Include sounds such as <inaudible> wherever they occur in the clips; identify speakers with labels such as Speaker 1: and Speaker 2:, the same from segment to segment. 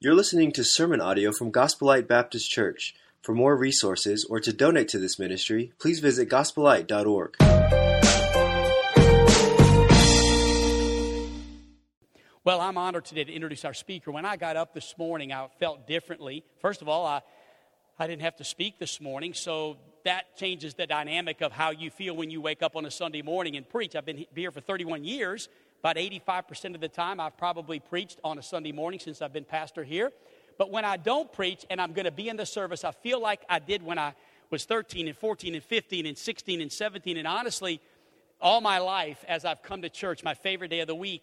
Speaker 1: You're listening to sermon audio from Gospel Light Baptist Church. For more resources or to donate to this ministry, please visit gospellight.org.
Speaker 2: Well, I'm honored today to introduce our speaker. When I got up this morning, I felt differently. First of all, I, I didn't have to speak this morning, so that changes the dynamic of how you feel when you wake up on a Sunday morning and preach. I've been here for 31 years, about 85% of the time, I've probably preached on a Sunday morning since I've been pastor here. But when I don't preach and I'm going to be in the service, I feel like I did when I was 13 and 14 and 15 and 16 and 17. And honestly, all my life, as I've come to church, my favorite day of the week,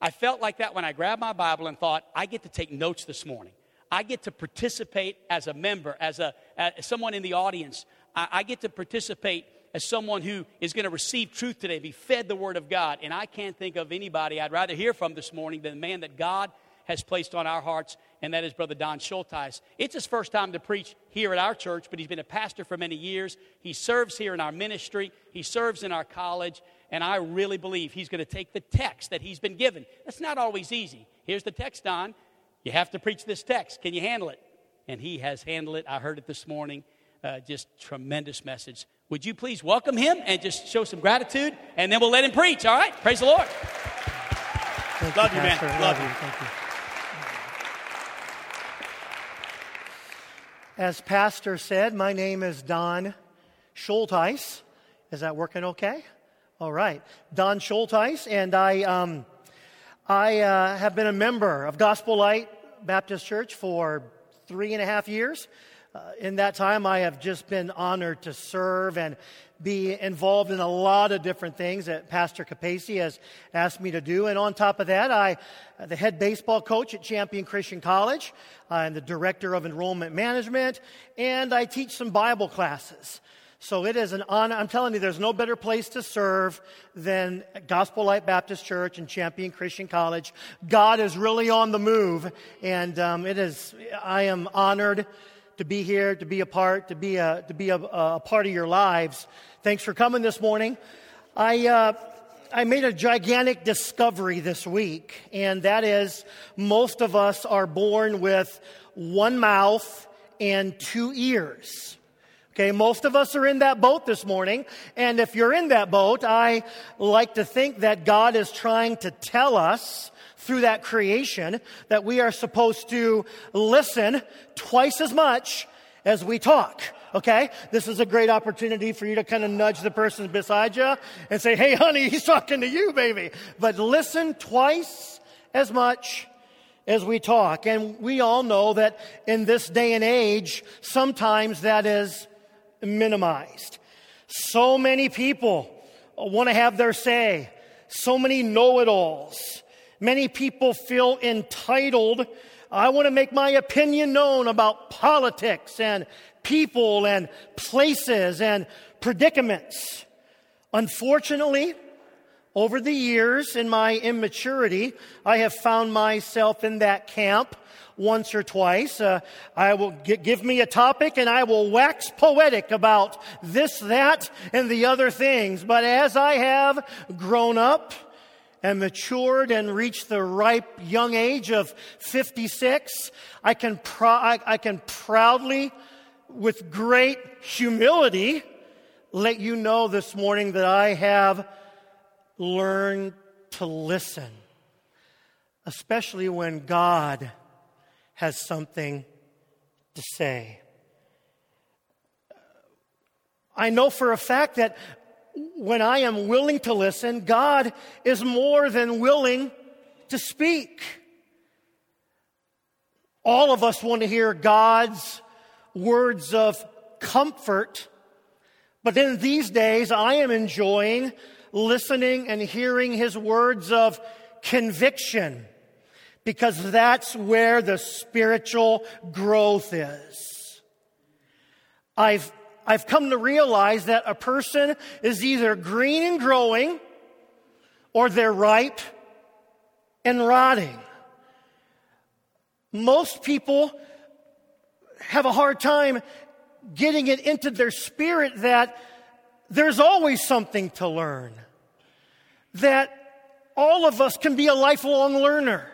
Speaker 2: I felt like that when I grabbed my Bible and thought, I get to take notes this morning. I get to participate as a member, as, a, as someone in the audience. I, I get to participate as someone who is going to receive truth today, be fed the Word of God. And I can't think of anybody I'd rather hear from this morning than the man that God has placed on our hearts, and that is Brother Don Schultheis. It's his first time to preach here at our church, but he's been a pastor for many years. He serves here in our ministry, he serves in our college, and I really believe he's going to take the text that he's been given. That's not always easy. Here's the text, Don. You have to preach this text. Can you handle it? And he has handled it. I heard it this morning. Uh, just tremendous message. Would you please welcome him and just show some gratitude, and then we'll let him preach, all right? Praise the Lord.
Speaker 3: Thank
Speaker 2: Love
Speaker 3: you,
Speaker 2: man. Love
Speaker 3: Love
Speaker 2: you.
Speaker 3: you. Thank you. As Pastor said, my name is Don Schultheis. Is that working okay? All right. Don Schultheis, and I, um, I uh, have been a member of Gospel Light Baptist Church for three and a half years. Uh, in that time, I have just been honored to serve and be involved in a lot of different things that Pastor Capaci has asked me to do. And on top of that, I, the head baseball coach at Champion Christian College. I'm the director of enrollment management, and I teach some Bible classes. So it is an honor. I'm telling you, there's no better place to serve than Gospel Light Baptist Church and Champion Christian College. God is really on the move, and um, it is. I am honored to be here, to be a part, to be a, to be a, a part of your lives. Thanks for coming this morning. I, uh, I made a gigantic discovery this week, and that is most of us are born with one mouth and two ears. Okay, most of us are in that boat this morning. And if you're in that boat, I like to think that God is trying to tell us through that creation that we are supposed to listen twice as much as we talk. Okay? This is a great opportunity for you to kind of nudge the person beside you and say, hey, honey, <laughs> he's talking to you, baby. But listen twice as much as we talk. And we all know that in this day and age, sometimes that is minimized. So many people want to have their say. So many know it alls. Many people feel entitled. I want to make my opinion known about politics and people and places and predicaments. Unfortunately, over the years in my immaturity, I have found myself in that camp once or twice. Uh, I will g- give me a topic and I will wax poetic about this, that, and the other things. But as I have grown up, and matured and reached the ripe young age of 56, I can, I, I can proudly, with great humility, let you know this morning that I have learned to listen, especially when God has something to say. I know for a fact that when I am willing to listen, God is more than willing to speak. All of us want to hear God's words of comfort, but in these days, I am enjoying listening and hearing His words of conviction because that's where the spiritual growth is. I've I've come to realize that a person is either green and growing or they're ripe and rotting. Most people have a hard time getting it into their spirit that there's always something to learn. That all of us can be a lifelong learner.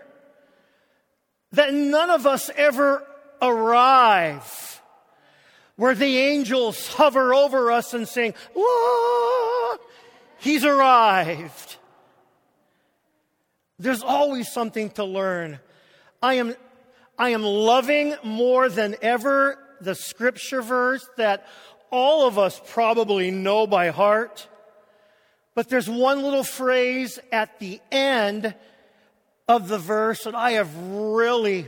Speaker 3: that none of us ever arrive where the angels hover over us and sing, He's arrived. There's always something to learn. I am, I am loving more than ever the scripture verse that all of us probably know by heart. But there's one little phrase at the end of the verse that I have really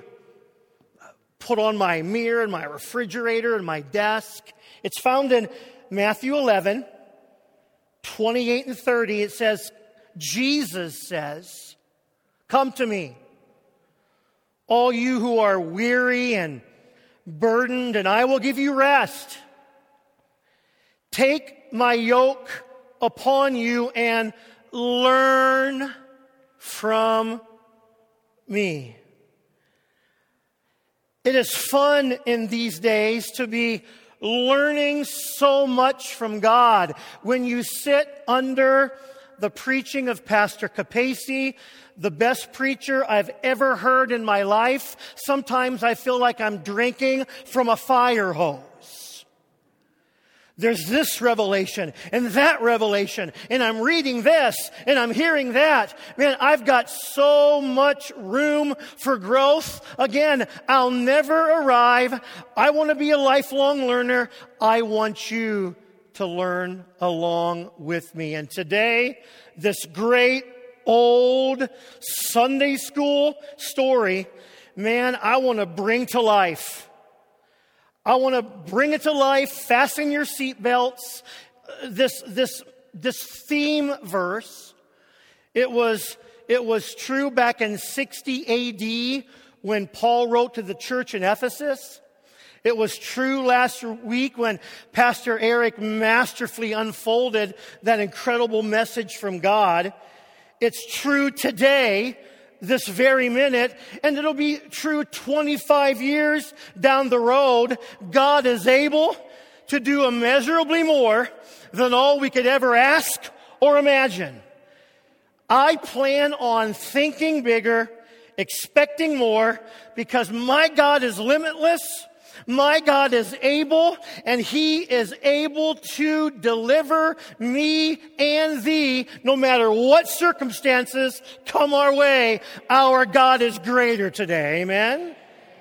Speaker 3: put on my mirror and my refrigerator and my desk. It's found in Matthew 11, 28 and 30. It says, Jesus says, Come to me, all you who are weary and burdened, and I will give you rest. Take my yoke upon you and learn from me. It is fun in these days to be learning so much from God. When you sit under the preaching of Pastor Capaci, the best preacher I've ever heard in my life, sometimes I feel like I'm drinking from a fire hose. There's this revelation and that revelation, and I'm reading this and I'm hearing that. Man, I've got so much room for growth. Again, I'll never arrive. I want to be a lifelong learner. I want you to learn along with me. And today, this great old Sunday school story, man, I want to bring to life. I want to bring it to life. Fasten your seatbelts. Uh, this, this, this theme verse, it was, it was true back in 60 AD when Paul wrote to the church in Ephesus. It was true last week when Pastor Eric masterfully unfolded that incredible message from God. It's true today this very minute, and it'll be true 25 years down the road. God is able to do immeasurably more than all we could ever ask or imagine. I plan on thinking bigger, expecting more, because my God is limitless my God is able and he is able to deliver me and thee no matter what circumstances come our way. Our God is greater today. Amen.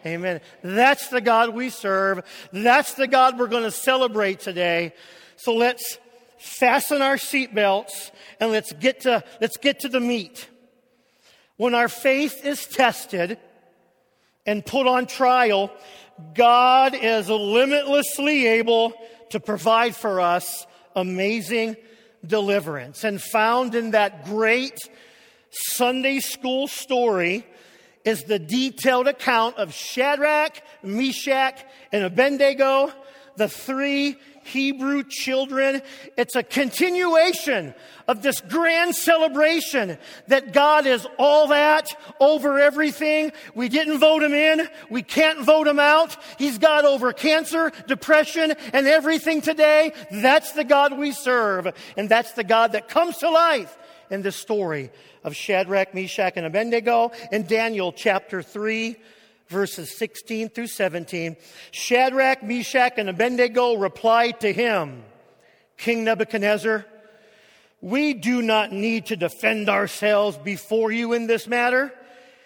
Speaker 3: Amen. That's the God we serve. That's the God we're going to celebrate today. So let's fasten our seatbelts and let's get to, let's get to the meat. When our faith is tested and put on trial, God is limitlessly able to provide for us amazing deliverance. And found in that great Sunday school story is the detailed account of Shadrach, Meshach, and Abednego, the three Hebrew children. It's a continuation of this grand celebration that God is all that over everything. We didn't vote him in. We can't vote him out. He's God over cancer, depression, and everything today. That's the God we serve. And that's the God that comes to life in this story of Shadrach, Meshach, and Abednego in Daniel chapter 3 verses 16 through 17, Shadrach, Meshach, and Abednego replied to him, King Nebuchadnezzar, we do not need to defend ourselves before you in this matter.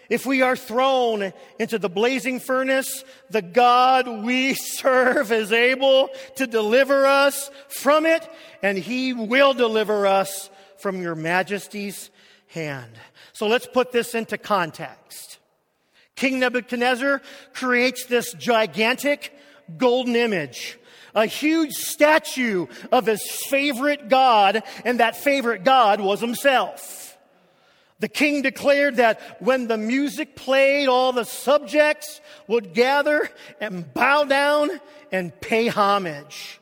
Speaker 3: If we are thrown into the blazing furnace, the God we <laughs> serve is able to deliver us from it, and he will deliver us from your majesty's hand. So let's put this into context. King Nebuchadnezzar creates this gigantic golden image, a huge statue of his favorite god, and that favorite god was himself. The king declared that when the music played, all the subjects would gather and bow down and pay homage.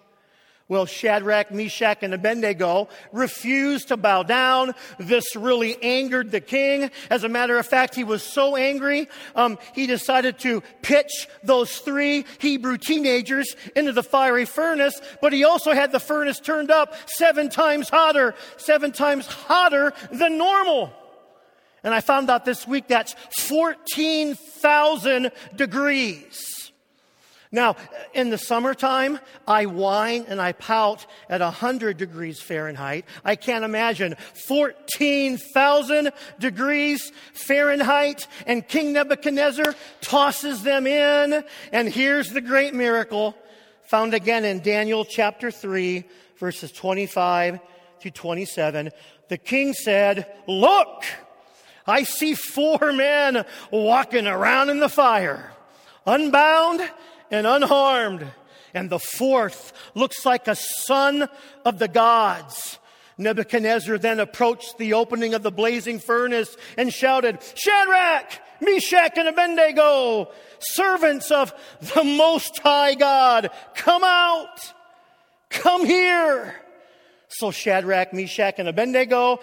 Speaker 3: Well, Shadrach, Meshach, and Abednego refused to bow down. This really angered the king. As a matter of fact, he was so angry, um, he decided to pitch those three Hebrew teenagers into the fiery furnace, but he also had the furnace turned up seven times hotter, seven times hotter than normal. And I found out this week that's 14,000 degrees. Now, in the summertime, I whine and I pout at 100 degrees Fahrenheit. I can't imagine 14,000 degrees Fahrenheit, and King Nebuchadnezzar tosses them in. And here's the great miracle found again in Daniel chapter 3, verses 25 to 27. The king said, Look, I see four men walking around in the fire, unbound and unharmed. And the fourth looks like a son of the gods. Nebuchadnezzar then approached the opening of the blazing furnace and shouted, Shadrach, Meshach, and Abednego, servants of the Most High God, come out, come here. So Shadrach, Meshach, and Abednego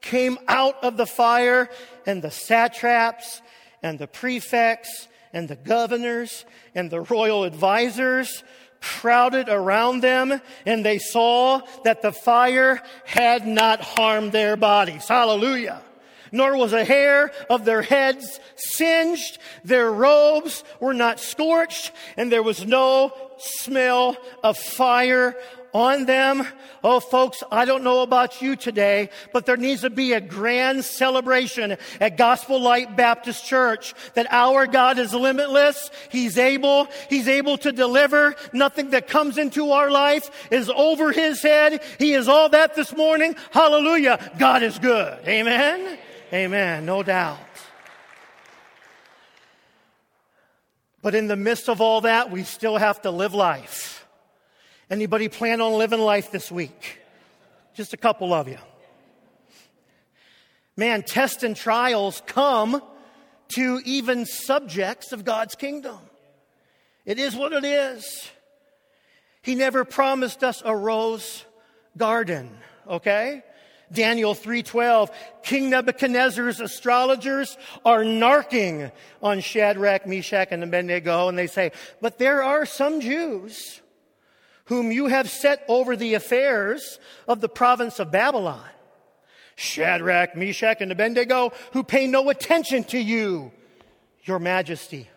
Speaker 3: came out of the fire, and the satraps and the prefects and the governors and the royal advisors crowded around them and they saw that the fire had not harmed their bodies. Hallelujah. Nor was a hair of their heads singed, their robes were not scorched, and there was no smell of fire on them. Oh, folks, I don't know about you today, but there needs to be a grand celebration at Gospel Light Baptist Church that our God is limitless. He's able. He's able to deliver. Nothing that comes into our life is over his head. He is all that this morning. Hallelujah. God is good. Amen. Amen. No doubt. But in the midst of all that, we still have to live life. Anybody plan on living life this week? Just a couple of you. Man, tests and trials come to even subjects of God's kingdom. It is what it is. He never promised us a rose garden, okay? Daniel 3:12 King Nebuchadnezzar's astrologers are narking on Shadrach, Meshach and Abednego and they say, "But there are some Jews whom you have set over the affairs of the province of Babylon. Shadrach, Meshach, and Abednego, who pay no attention to you, your majesty.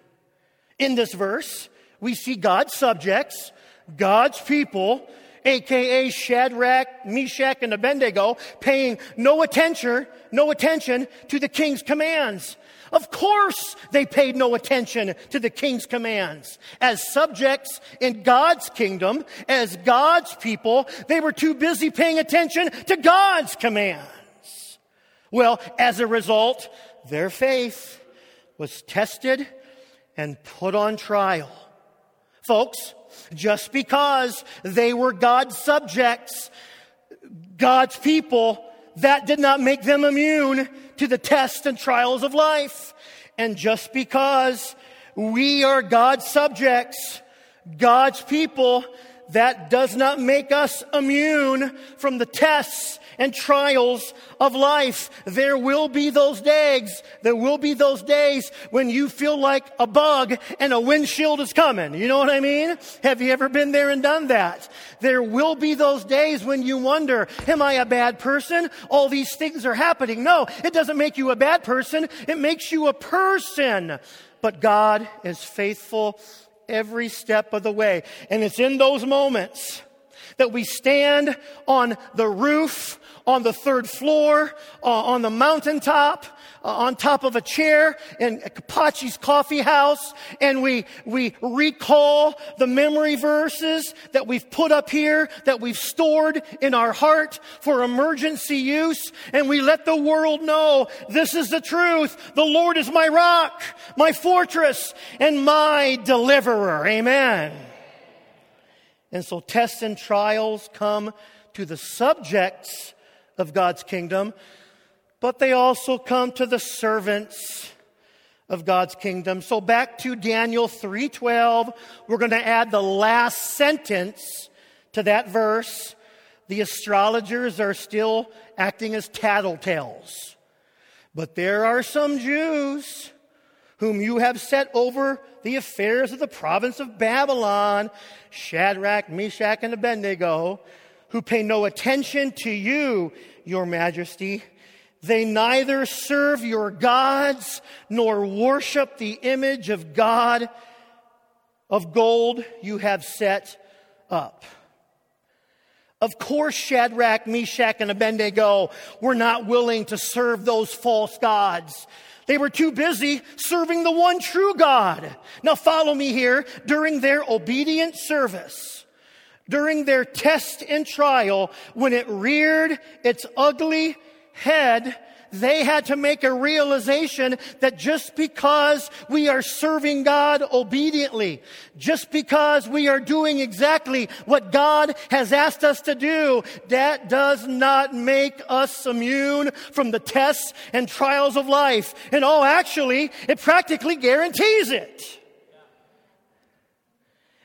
Speaker 3: In this verse, we see God's subjects, God's people, aka Shadrach, Meshach, and Abednego, paying no attention, no attention to the king's commands. Of course, they paid no attention to the king's commands. As subjects in God's kingdom, as God's people, they were too busy paying attention to God's commands. Well, as a result, their faith was tested and put on trial. Folks, just because they were God's subjects, God's people, that did not make them immune to the tests and trials of life. And just because we are God's subjects, God's people, that does not make us immune from the tests and trials of life. There will be those days, there will be those days when you feel like a bug and a windshield is coming. You know what I mean? Have you ever been there and done that? There will be those days when you wonder, am I a bad person? All these things are happening. No, it doesn't make you a bad person. It makes you a person. But God is faithful every step of the way. And it's in those moments that we stand on the roof, on the third floor, uh, on the mountaintop, uh, on top of a chair in Capaci's coffee house, and we, we recall the memory verses that we've put up here, that we've stored in our heart for emergency use, and we let the world know this is the truth. The Lord is my rock, my fortress, and my deliverer. Amen. And so tests and trials come to the subjects of God's kingdom, but they also come to the servants of God's kingdom. So back to Daniel 3:12, we're going to add the last sentence to that verse. The astrologers are still acting as tattletales. But there are some Jews whom you have set over the affairs of the province of Babylon, Shadrach, Meshach, and Abednego, who pay no attention to you, your majesty. They neither serve your gods nor worship the image of God of gold you have set up. Of course, Shadrach, Meshach, and Abednego were not willing to serve those false gods. They were too busy serving the one true God. Now follow me here. During their obedient service, during their test and trial, when it reared its ugly head, they had to make a realization that just because we are serving God obediently, just because we are doing exactly what God has asked us to do, that does not make us immune from the tests and trials of life. And oh, actually, it practically guarantees it.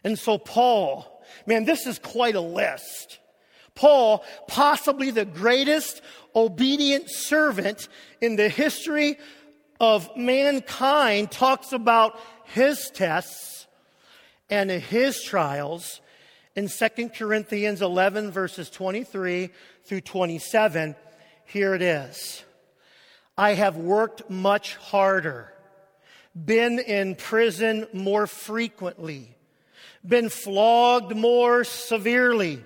Speaker 3: And so Paul, man, this is quite a list. Paul, possibly the greatest obedient servant in the history of mankind, talks about his tests and his trials in 2 Corinthians 11, verses 23 through 27. Here it is I have worked much harder, been in prison more frequently, been flogged more severely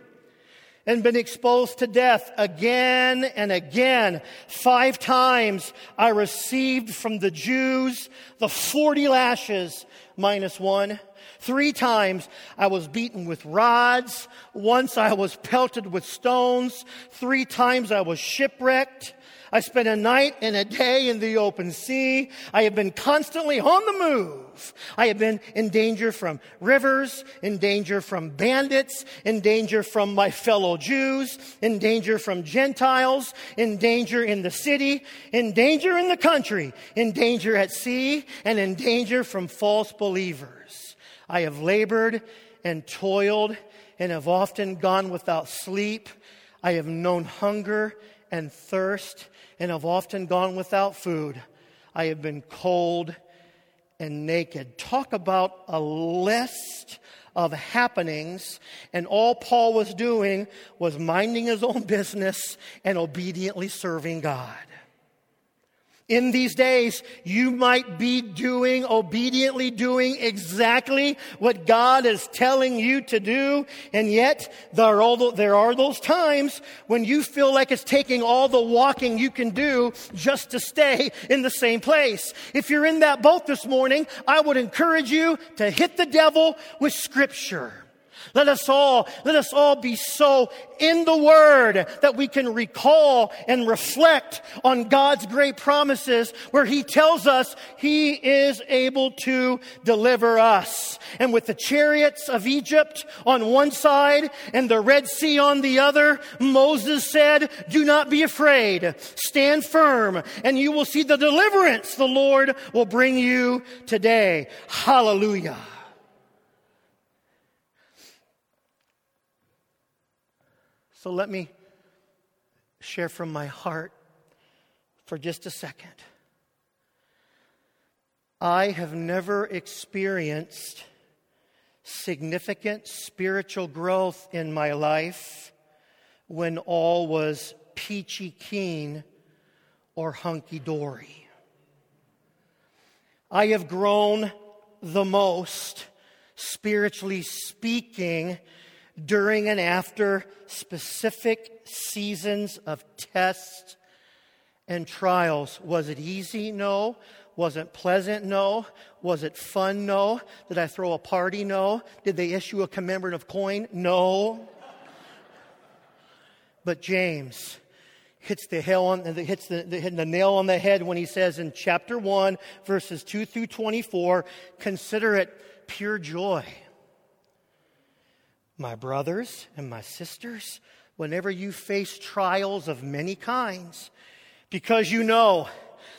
Speaker 3: and been exposed to death again and again. Five times I received from the Jews the 40 lashes minus one. Three times I was beaten with rods. Once I was pelted with stones. Three times I was shipwrecked. I spent a night and a day in the open sea. I have been constantly on the move. I have been in danger from rivers, in danger from bandits, in danger from my fellow Jews, in danger from Gentiles, in danger in the city, in danger in the country, in danger at sea, and in danger from false believers. I have labored and toiled and have often gone without sleep. I have known hunger and thirst and have often gone without food. I have been cold and naked. Talk about a list of happenings, and all Paul was doing was minding his own business and obediently serving God. In these days, you might be doing, obediently doing exactly what God is telling you to do. And yet, there are, there are those times when you feel like it's taking all the walking you can do just to stay in the same place. If you're in that boat this morning, I would encourage you to hit the devil with scripture. Let us all, let us all be so in the Word that we can recall and reflect on God's great promises where He tells us He is able to deliver us. And with the chariots of Egypt on one side and the Red Sea on the other, Moses said, do not be afraid. Stand firm and you will see the deliverance the Lord will bring you today. Hallelujah. So let me share from my heart for just a second. I have never experienced significant spiritual growth in my life when all was peachy keen or hunky dory. I have grown the most, spiritually speaking, during and after specific seasons of tests and trials. Was it easy? No. Was it pleasant? No. Was it fun? No. Did I throw a party? No. Did they issue a commemorative coin? No. But James hits the, on, hits the, the, the nail on the head when he says in chapter 1, verses 2 through 24, consider it pure joy my brothers and my sisters, whenever you face trials of many kinds, because you know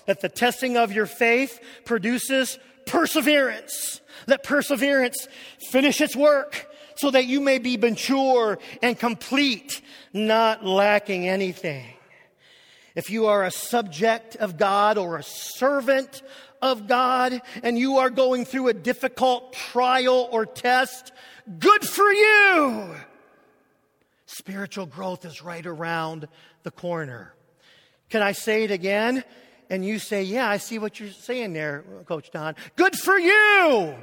Speaker 3: that the testing of your faith produces perseverance. Let perseverance finish its work so that you may be mature and complete, not lacking anything. If you are a subject of God or a servant of God and you are going through a difficult trial or test, Good for you! Spiritual growth is right around the corner. Can I say it again? And you say, Yeah, I see what you're saying there, Coach Don. Good for you!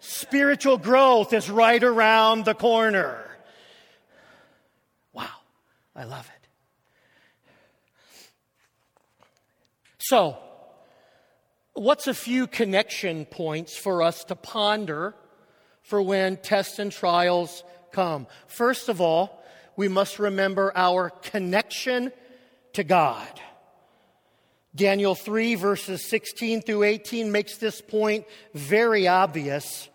Speaker 3: Spiritual growth is right around the corner. Wow, I love it. So, what's a few connection points for us to ponder for when tests and trials come? First of all, we must remember our connection to God. Daniel 3, verses 16 through 18 makes this point very obvious.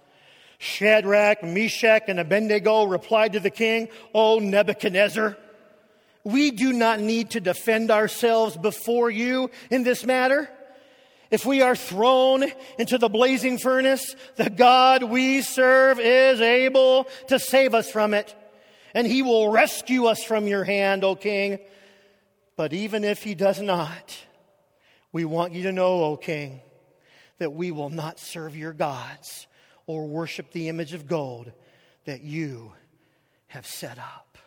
Speaker 3: Shadrach, Meshach, and Abednego replied to the king, O Nebuchadnezzar, we do not need to defend ourselves before you in this matter. If we are thrown into the blazing furnace, the God we serve is able to save us from it, and he will rescue us from your hand, O king. But even if he does not, we want you to know, O king, that we will not serve your gods or worship the image of gold that you have set up.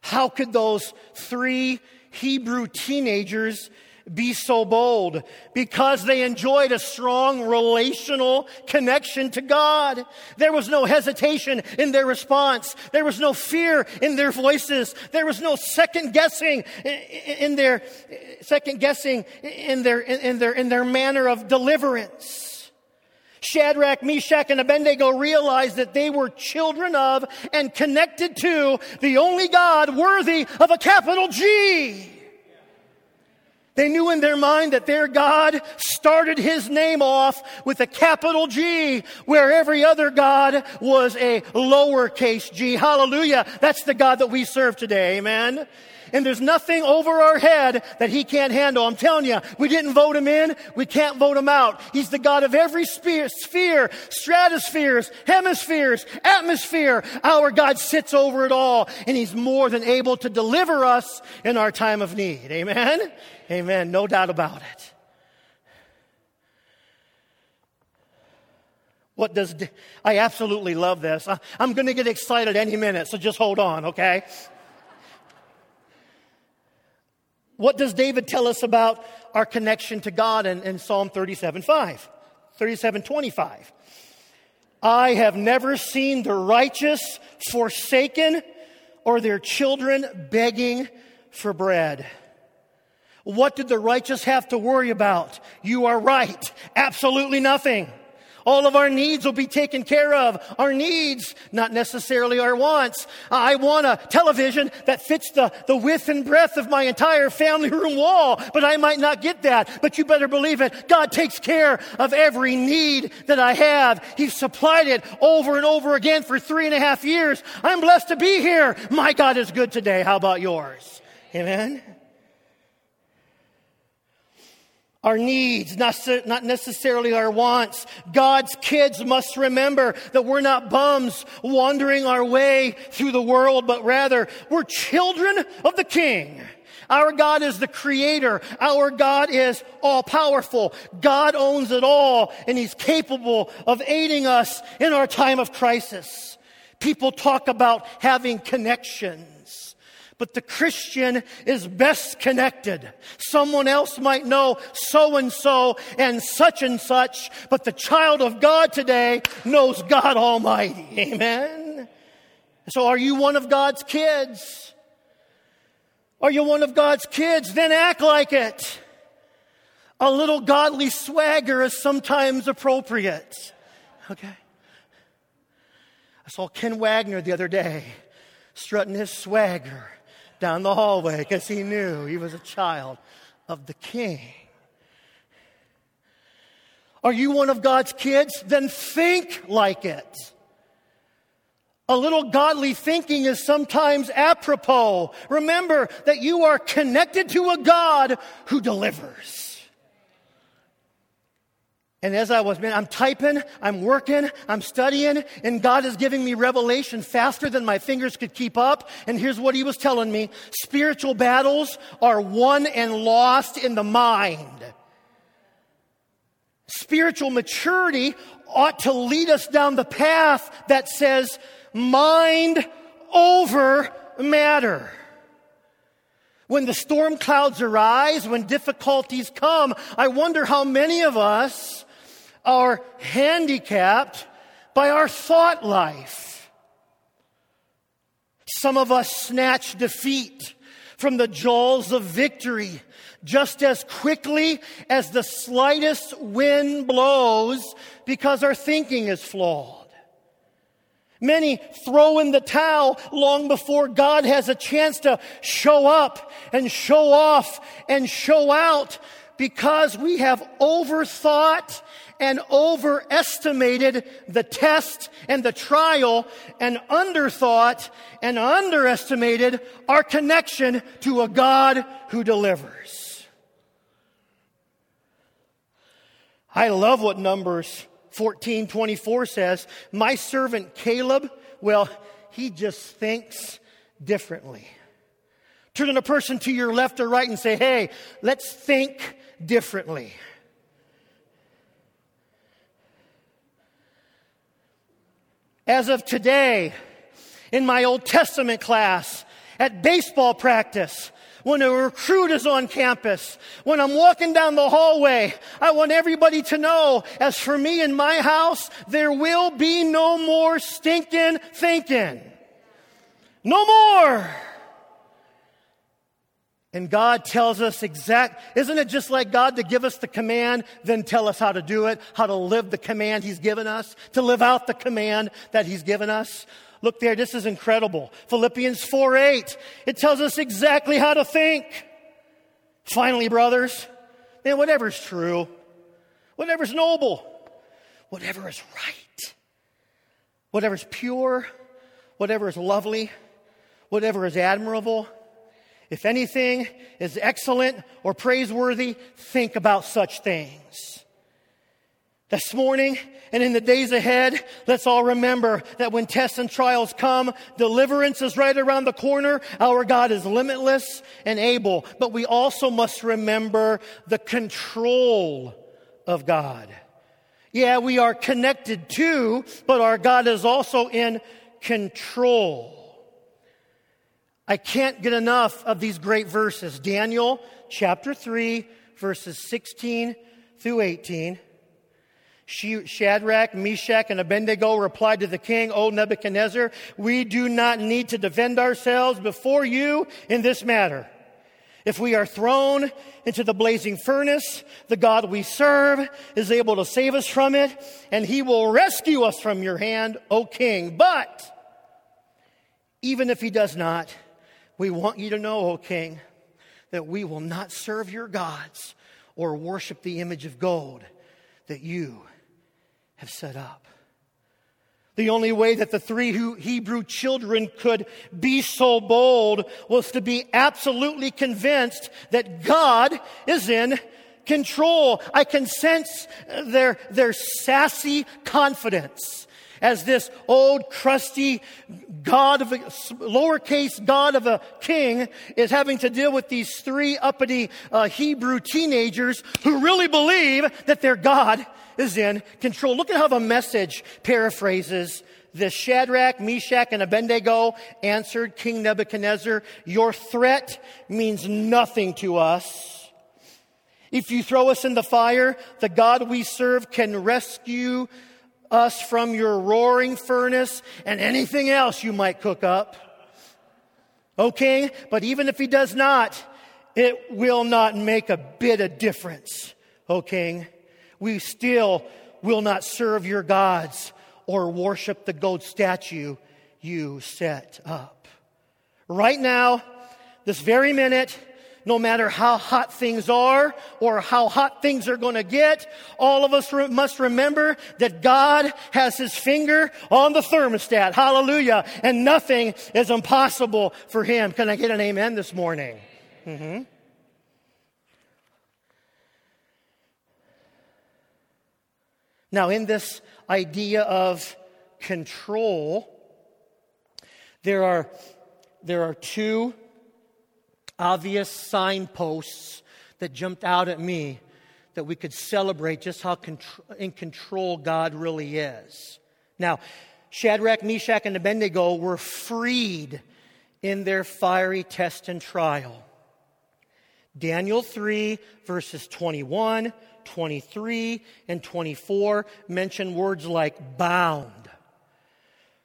Speaker 3: How could those three Hebrew teenagers be so bold? Because they enjoyed a strong relational connection to God. There was no hesitation in their response. There was no fear in their voices. There was no second guessing in their second guessing in their in their in their manner of deliverance. Shadrach, Meshach, and Abednego realized that they were children of and connected to the only God worthy of a capital G. They knew in their mind that their God started his name off with a capital G, where every other God was a lowercase g. Hallelujah. That's the God that we serve today. Amen and there's nothing over our head that he can't handle. I'm telling you, we didn't vote him in, we can't vote him out. He's the God of every sphere, sphere stratospheres, hemispheres, atmosphere. Our God sits over it all, and he's more than able to deliver us in our time of need. Amen? Amen. No doubt about it. What does, I absolutely love this. I'm going to get excited any minute, so just hold on, okay? What does David tell us about our connection to God in, in Psalm 37 5? 37 25. I have never seen the righteous forsaken or their children begging for bread. What did the righteous have to worry about? You are right. Absolutely nothing. All of our needs will be taken care of. Our needs, not necessarily our wants. I want a television that fits the, the width and breadth of my entire family room wall, but I might not get that. But you better believe it. God takes care of every need that I have. He's supplied it over and over again for three and a half years. I'm blessed to be here. My God is good today. How about yours? Amen our needs, not, necessarily our wants. God's kids must remember that we're not bums wandering our way through the world, but rather we're children of the King. Our God is the creator. Our God is all powerful. God owns it all and he's capable of aiding us in our time of crisis. People talk about having connections. But the Christian is best connected. Someone else might know so and so and such and such, but the child of God today knows God Almighty. <laughs> Amen. So are you one of God's kids? Are you one of God's kids? Then act like it. A little godly swagger is sometimes appropriate. Okay. I saw Ken Wagner the other day strutting his swagger down the hallway because he knew he was a child of the king. Are you one of God's kids? Then think like it. A little godly thinking is sometimes apropos. Remember that you are connected to a God who delivers. And as I was, man, I'm typing, I'm working, I'm studying, and God is giving me revelation faster than my fingers could keep up. And here's what He was telling me spiritual battles are won and lost in the mind. Spiritual maturity ought to lead us down the path that says mind over matter. When the storm clouds arise, when difficulties come, I wonder how many of us are handicapped by our thought life. Some of us snatch defeat from the jaws of victory just as quickly as the slightest wind blows because our thinking is flawed. Many throw in the towel long before God has a chance to show up and show off and show out because we have overthought and overestimated the test and the trial and underthought and underestimated our connection to a God who delivers. I love what Numbers 14 24 says, My servant Caleb, well, he just thinks differently. Turn to a person to your left or right and say, Hey, let's think differently. As of today, in my Old Testament class, at baseball practice, when a recruit is on campus, when I'm walking down the hallway, I want everybody to know, as for me in my house, there will be no more stinking thinking. No more. And God tells us exact, isn't it just like God to give us the command, then tell us how to do it, how to live the command He's given us, to live out the command that He's given us? Look there, this is incredible. Philippians 4 8. It tells us exactly how to think. Finally, brothers, man, whatever's true, whatever's noble, whatever is right, whatever's pure, whatever is lovely, whatever is admirable, if anything is excellent or praiseworthy, think about such things. This morning and in the days ahead, let's all remember that when tests and trials come, deliverance is right around the corner. Our God is limitless and able. But we also must remember the control of God. Yeah, we are connected to, but our God is also in control. I can't get enough of these great verses. Daniel chapter 3, verses 16 through 18. Shadrach, Meshach, and Abednego replied to the king, O Nebuchadnezzar, we do not need to defend ourselves before you in this matter. If we are thrown into the blazing furnace, the God we serve is able to save us from it, and he will rescue us from your hand, O king. But even if he does not, we want you to know, O king, that we will not serve your gods or worship the image of gold that you have set up. The only way that the three Hebrew children could be so bold was to be absolutely convinced that God is in control. I can sense their, their sassy confidence as this old crusty god of a lowercase god of a king is having to deal with these three uppity uh, Hebrew teenagers who really believe that their God is in control. Look at how the message paraphrases this Shadrach, Meshach, and Abednego answered King Nebuchadnezzar, Your threat means nothing to us. If you throw us in the fire, the God we serve can rescue us from your roaring furnace and anything else you might cook up. Okay? But even if he does not, it will not make a bit of difference. O king. We still will not serve your gods or worship the gold statue you set up. Right now, this very minute, no matter how hot things are or how hot things are going to get, all of us must remember that God has his finger on the thermostat. Hallelujah. And nothing is impossible for him. Can I get an amen this morning? Mm-hmm. Now, in this idea of control, there are, there are two obvious signposts that jumped out at me that we could celebrate just how in control God really is. Now, Shadrach, Meshach, and Abednego were freed in their fiery test and trial. Daniel 3, verses 21, 23, and 24 mention words like bound,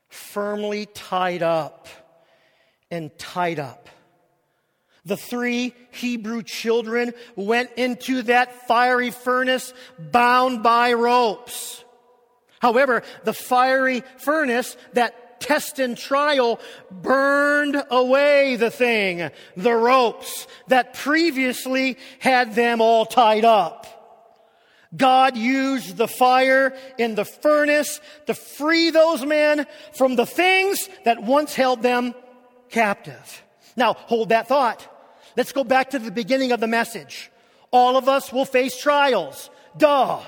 Speaker 3: firmly tied up, and tied up. The three Hebrew children went into that fiery furnace bound by ropes. However, the fiery furnace, that test and trial, burned away the thing, the ropes that previously had them all tied up. God used the fire in the furnace to free those men from the things that once held them captive. Now, hold that thought. Let's go back to the beginning of the message. All of us will face trials. Duh.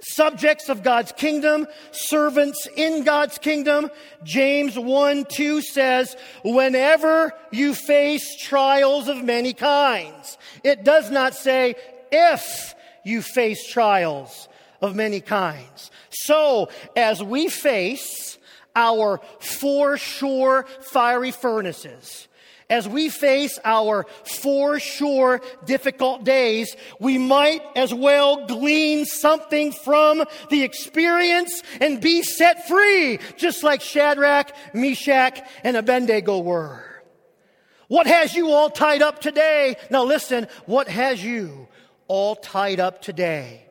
Speaker 3: Subjects of God's kingdom, servants in God's kingdom. James 1 2 says, whenever you face trials of many kinds. It does not say if you face trials of many kinds. So, as we face our foreshore fiery furnaces, as we face our for sure difficult days, we might as well glean something from the experience and be set free, just like Shadrach, Meshach, and Abednego were. What has you all tied up today? Now listen, what has you all tied up today?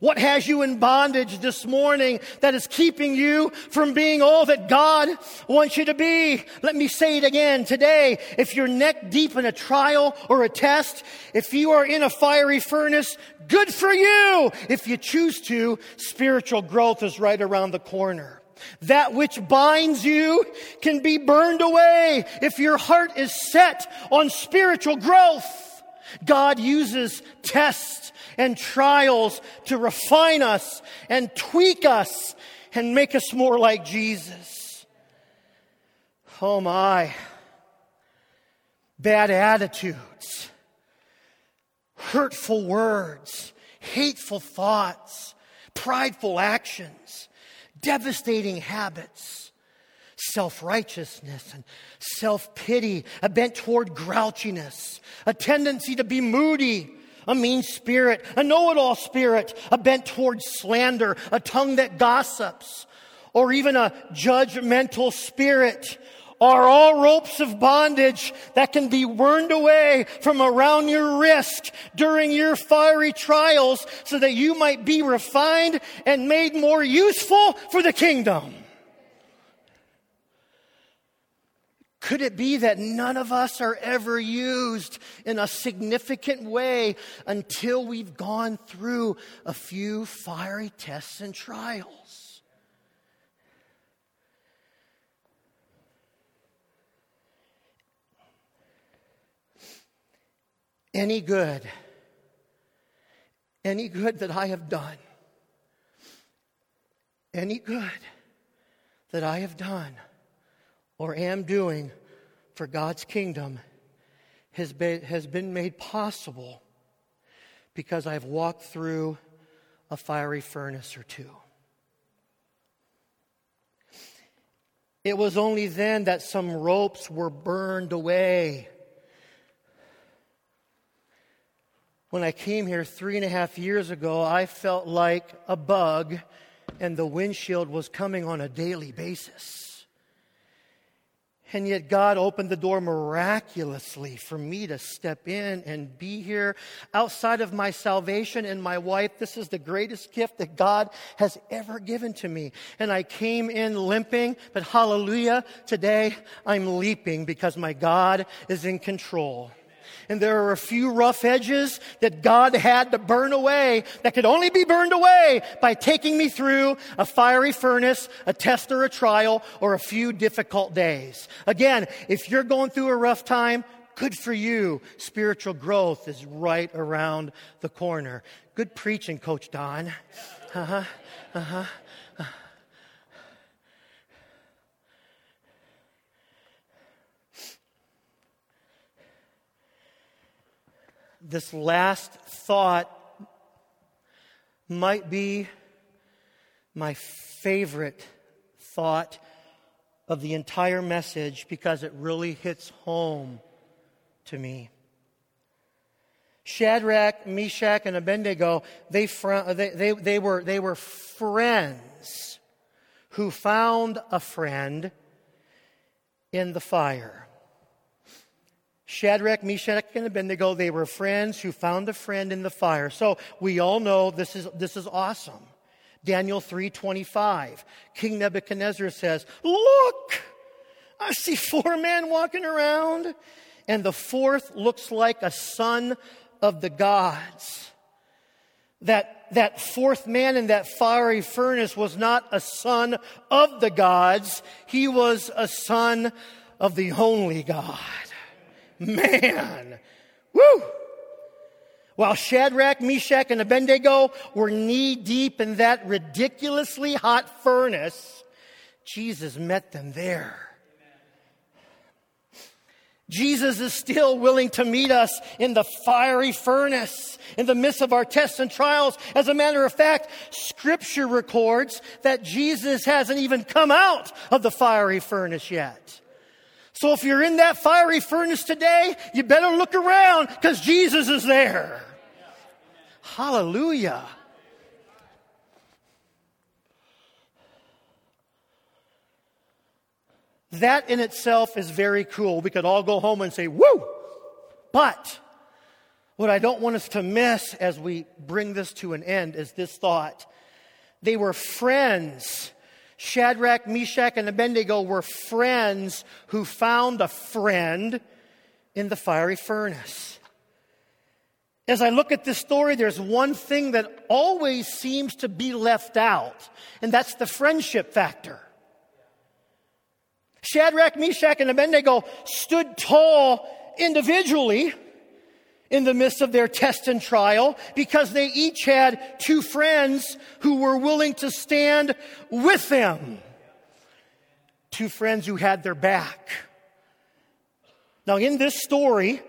Speaker 3: What has you in bondage this morning that is keeping you from being all that God wants you to be? Let me say it again today. If you're neck deep in a trial or a test, if you are in a fiery furnace, good for you. If you choose to, spiritual growth is right around the corner. That which binds you can be burned away if your heart is set on spiritual growth. God uses tests and trials to refine us and tweak us and make us more like Jesus. Oh my. Bad attitudes, hurtful words, hateful thoughts, prideful actions, devastating habits, self righteousness and self pity, a bent toward grouchiness, a tendency to be moody, a mean spirit, a know it all spirit, a bent towards slander, a tongue that gossips, or even a judgmental spirit are all ropes of bondage that can be burned away from around your wrist during your fiery trials so that you might be refined and made more useful for the kingdom. Could it be that none of us are ever used in a significant way until we've gone through a few fiery tests and trials? Any good, any good that I have done, any good that I have done or am doing for God's kingdom has been, has been made possible because I've walked through a fiery furnace or two. It was only then that some ropes were burned away. When I came here three and a half years ago, I felt like a bug and the windshield was coming on a daily basis. And yet, God opened the door miraculously for me to step in and be here. Outside of my salvation and my wife, this is the greatest gift that God has ever given to me. And I came in limping, but hallelujah, today I'm leaping because my God is in control and there are a few rough edges that God had to burn away that could only be burned away by taking me through a fiery furnace, a test or a trial, or a few difficult days. Again, if you're going through a rough time, good for you. Spiritual growth is right around the corner. Good preaching, Coach Don. Uh huh. Uh huh. This last thought might be my favorite thought of the entire message because it really hits home to me. Shadrach, Meshach, and Abednego, they, fr- they, they, they, were, they were friends who found a friend in the fire. Shadrach, Meshach, and Abednego, they were friends who found a friend in the fire. So we all know this is, this is awesome. Daniel 3:25. King Nebuchadnezzar says, "Look, I see four men walking around, and the fourth looks like a son of the gods." That, that fourth man in that fiery furnace was not a son of the gods, he was a son of the only God. Man, woo! While Shadrach, Meshach, and Abednego were knee deep in that ridiculously hot furnace, Jesus met them there. Jesus is still willing to meet us in the fiery furnace, in the midst of our tests and trials. As a matter of fact, Scripture records that Jesus hasn't even come out of the fiery furnace yet. So if you're in that fiery furnace today, you better look around because Jesus is there. Hallelujah. That in itself is very cool. We could all go home and say, woo! But what I don't want us to miss as we bring this to an end is this thought. They were friends. Shadrach, Meshach, and Abednego were friends who found a friend in the fiery furnace. As I look at this story, there's one thing that always seems to be left out, and that's the friendship factor. Shadrach, Meshach, and Abednego stood tall individually in the midst of their test and trial because they each had two friends who were willing to stand with them. Two friends who had their back. Now, in this story,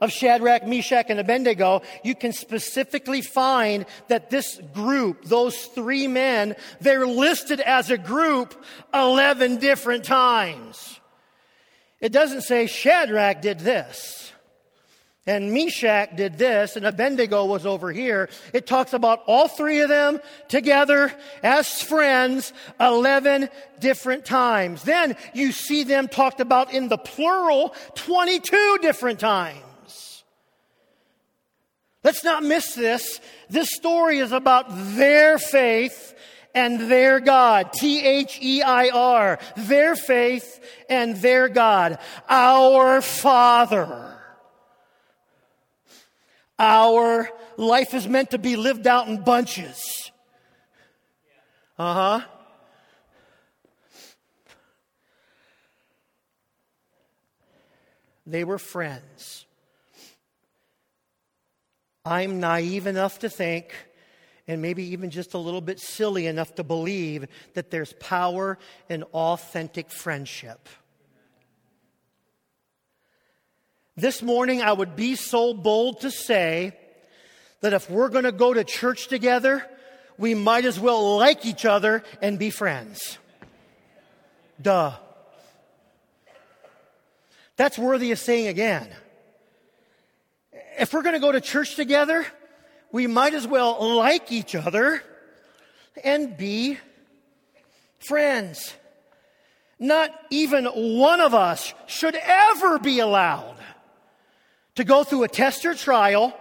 Speaker 3: of Shadrach, Meshach, and Abednego, you can specifically find that this group, those three men, they're listed as a group 11 different times. It doesn't say Shadrach did this. And Meshach did this, and Abednego was over here. It talks about all three of them together as friends 11 different times. Then you see them talked about in the plural 22 different times. Let's not miss this. This story is about their faith and their God. T H E I R. Their faith and their God. Our Father. Our life is meant to be lived out in bunches. Uh huh. They were friends. I'm naive enough to think, and maybe even just a little bit silly enough to believe, that there's power in authentic friendship. This morning, I would be so bold to say that if we're going to go to church together, we might as well like each other and be friends. Duh. That's worthy of saying again if we're going to go to church together, we might as well like each other and be friends. Not even one of us should ever be allowed to go through a test or trial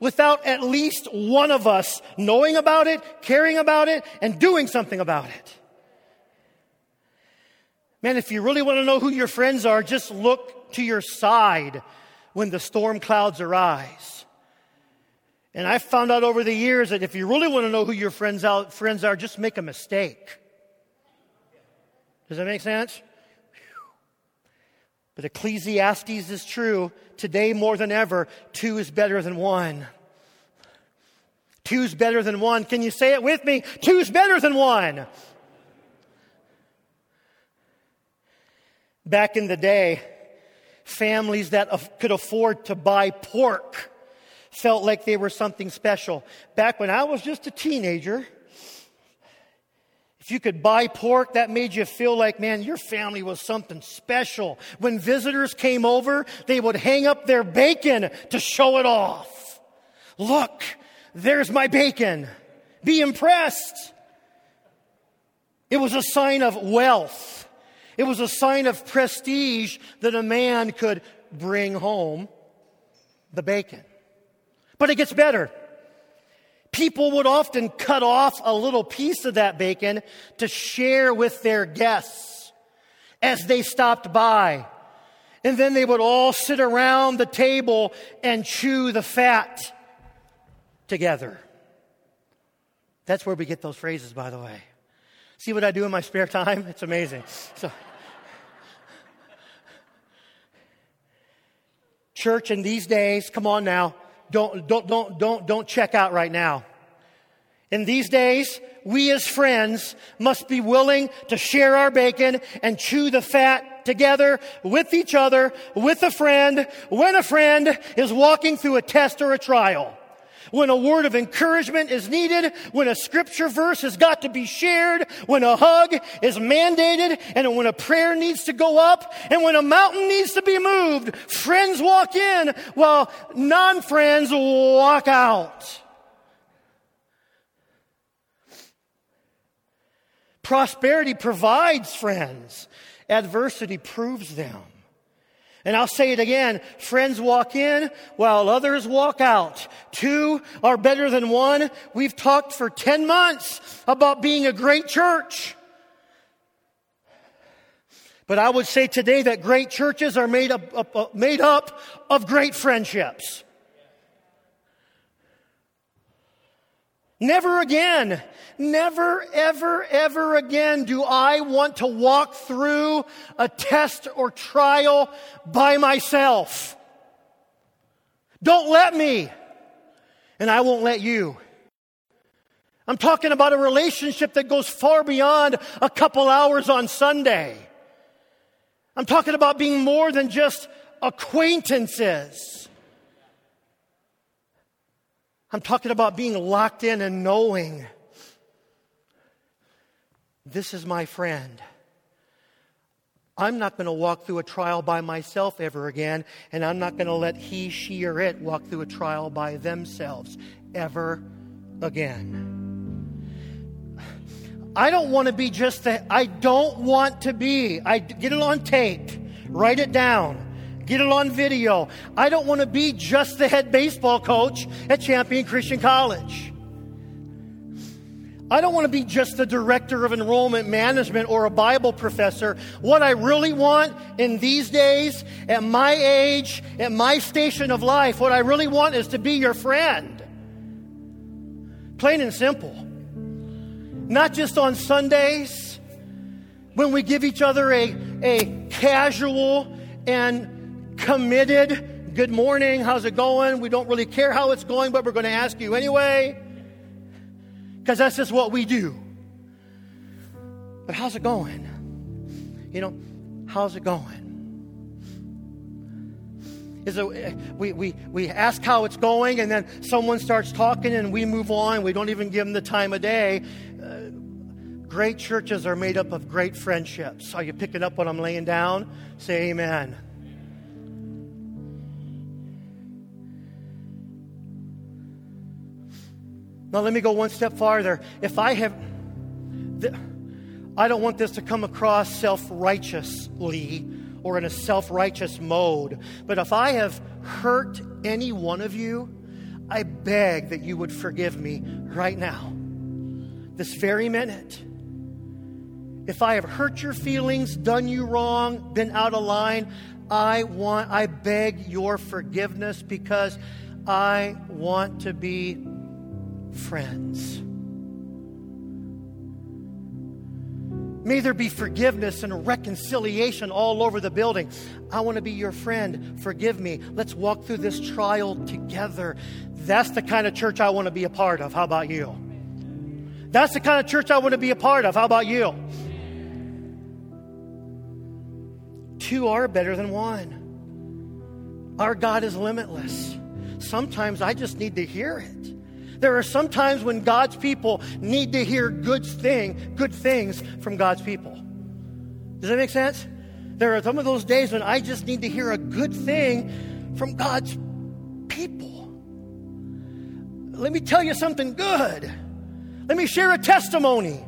Speaker 3: without at least one of us knowing about it, caring about it, and doing something about it. Man, if you really want to know who your friends are, just look to your side when the storm clouds arise. And I've found out over the years that if you really want to know who your friends, out, friends are, just make a mistake. Does that make sense? But Ecclesiastes is true. Today more than ever, two is better than one. Two's better than one. Can you say it with me? Two's better than one. Back in the day, families that could afford to buy pork felt like they were something special. Back when I was just a teenager, if you could buy pork, that made you feel like, man, your family was something special. When visitors came over, they would hang up their bacon to show it off. Look, there's my bacon. Be impressed. It was a sign of wealth. It was a sign of prestige that a man could bring home the bacon. But it gets better. People would often cut off a little piece of that bacon to share with their guests as they stopped by. And then they would all sit around the table and chew the fat together. That's where we get those phrases, by the way. See what I do in my spare time? It's amazing. So, <laughs> church in these days, come on now, don't, don't, don't, don't, don't check out right now. In these days, we as friends must be willing to share our bacon and chew the fat together with each other, with a friend, when a friend is walking through a test or a trial when a word of encouragement is needed, when a scripture verse has got to be shared, when a hug is mandated, and when a prayer needs to go up, and when a mountain needs to be moved, friends walk in while non-friends walk out. Prosperity provides friends. Adversity proves them. And I'll say it again. Friends walk in while others walk out. Two are better than one. We've talked for 10 months about being a great church. But I would say today that great churches are made up, made up of great friendships. Never again, never, ever, ever again do I want to walk through a test or trial by myself. Don't let me, and I won't let you. I'm talking about a relationship that goes far beyond a couple hours on Sunday. I'm talking about being more than just acquaintances. I'm talking about being locked in and knowing this is my friend. I'm not going to walk through a trial by myself ever again, and I'm not going to let he, she, or it walk through a trial by themselves ever again. I don't want to be just that. I don't want to be. I get it on tape, write it down. Get it on video. I don't want to be just the head baseball coach at Champion Christian College. I don't want to be just the director of enrollment management or a Bible professor. What I really want in these days, at my age, at my station of life, what I really want is to be your friend. Plain and simple. Not just on Sundays when we give each other a, a casual and committed. Good morning, how's it going? We don't really care how it's going, but we're going to ask you anyway. Because that's just what we do. But how's it going? You know, how's it going? Is it, we, we, we ask how it's going, and then someone starts talking, and we move on. We don't even give them the time of day. Uh, great churches are made up of great friendships. Are you picking up what I'm laying down? Say amen. Now, let me go one step farther. If I have, I don't want this to come across self righteously or in a self righteous mode, but if I have hurt any one of you, I beg that you would forgive me right now, this very minute. If I have hurt your feelings, done you wrong, been out of line, I want, I beg your forgiveness because I want to be friends. May there be forgiveness and reconciliation all over the building. I want to be your friend. Forgive me. Let's walk through this trial together. That's the kind of church I want to be a part of. How about you? That's the kind of church I want to be a part of. How about you? Two are better than one. Our God is limitless. Sometimes I just need to hear it. There are some times when God's people need to hear good thing, good things from God's people. Does that make sense? There are some of those days when I just need to hear a good thing from God's people. let me tell you something good. Let me share a testimony.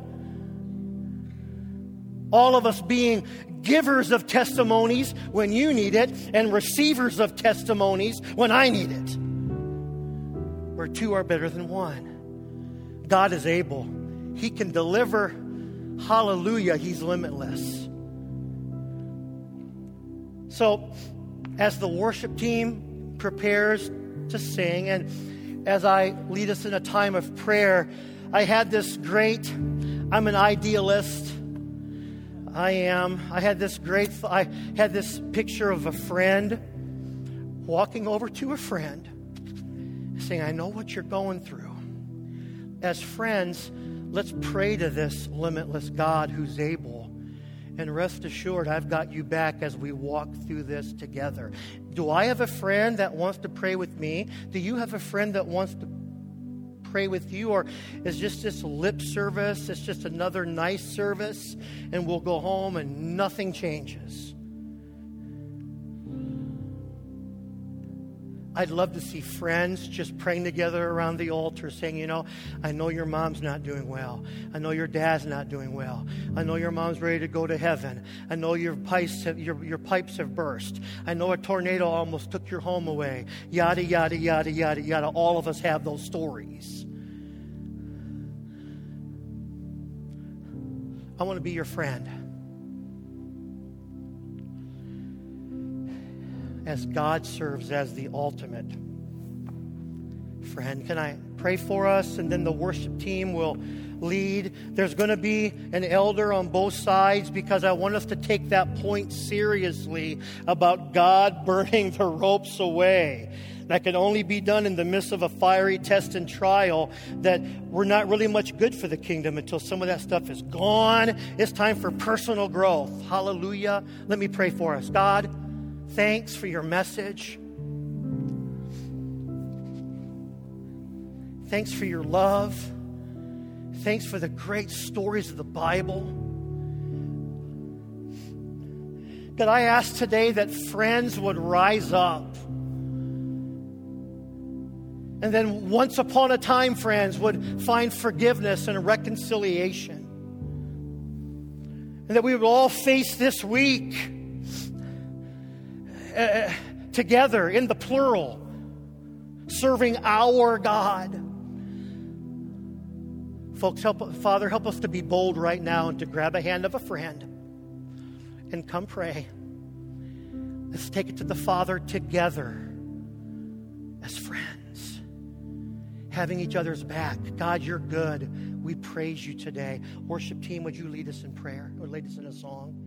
Speaker 3: All of us being givers of testimonies when you need it, and receivers of testimonies when I need it. Where two are better than one. God is able, He can deliver. Hallelujah, He's limitless. So, as the worship team prepares to sing, and as I lead us in a time of prayer, I had this great, I'm an idealist. I am. I had this great, I had this picture of a friend walking over to a friend saying, I know what you're going through. As friends, let's pray to this limitless God who's able. And rest assured, I've got you back as we walk through this together. Do I have a friend that wants to pray with me? Do you have a friend that wants to pray with you? Or is just this lip service? It's just another nice service, and we'll go home and nothing changes. I'd love to see friends just praying together around the altar saying, You know, I know your mom's not doing well. I know your dad's not doing well. I know your mom's ready to go to heaven. I know your pipes have, your, your pipes have burst. I know a tornado almost took your home away. Yada, yada, yada, yada, yada. All of us have those stories. I want to be your friend. As God serves as the ultimate friend. Can I pray for us? And then the worship team will lead. There's going to be an elder on both sides because I want us to take that point seriously about God <laughs> burning the ropes away. That can only be done in the midst of a fiery test and trial that we're not really much good for the kingdom until some of that stuff is gone. It's time for personal growth. Hallelujah. Let me pray for us. God, Thanks for your message. Thanks for your love. Thanks for the great stories of the Bible. God, I ask today that friends would rise up. And then, once upon a time, friends would find forgiveness and reconciliation. And that we would all face this week uh, together in the plural, serving our God. Folks, help, Father, help us to be bold right now and to grab a hand of a friend and come pray. Let's take it to the Father together as friends, having each other's back. God, you're good. We praise you today. Worship team, would you lead us in prayer or lead us in a song?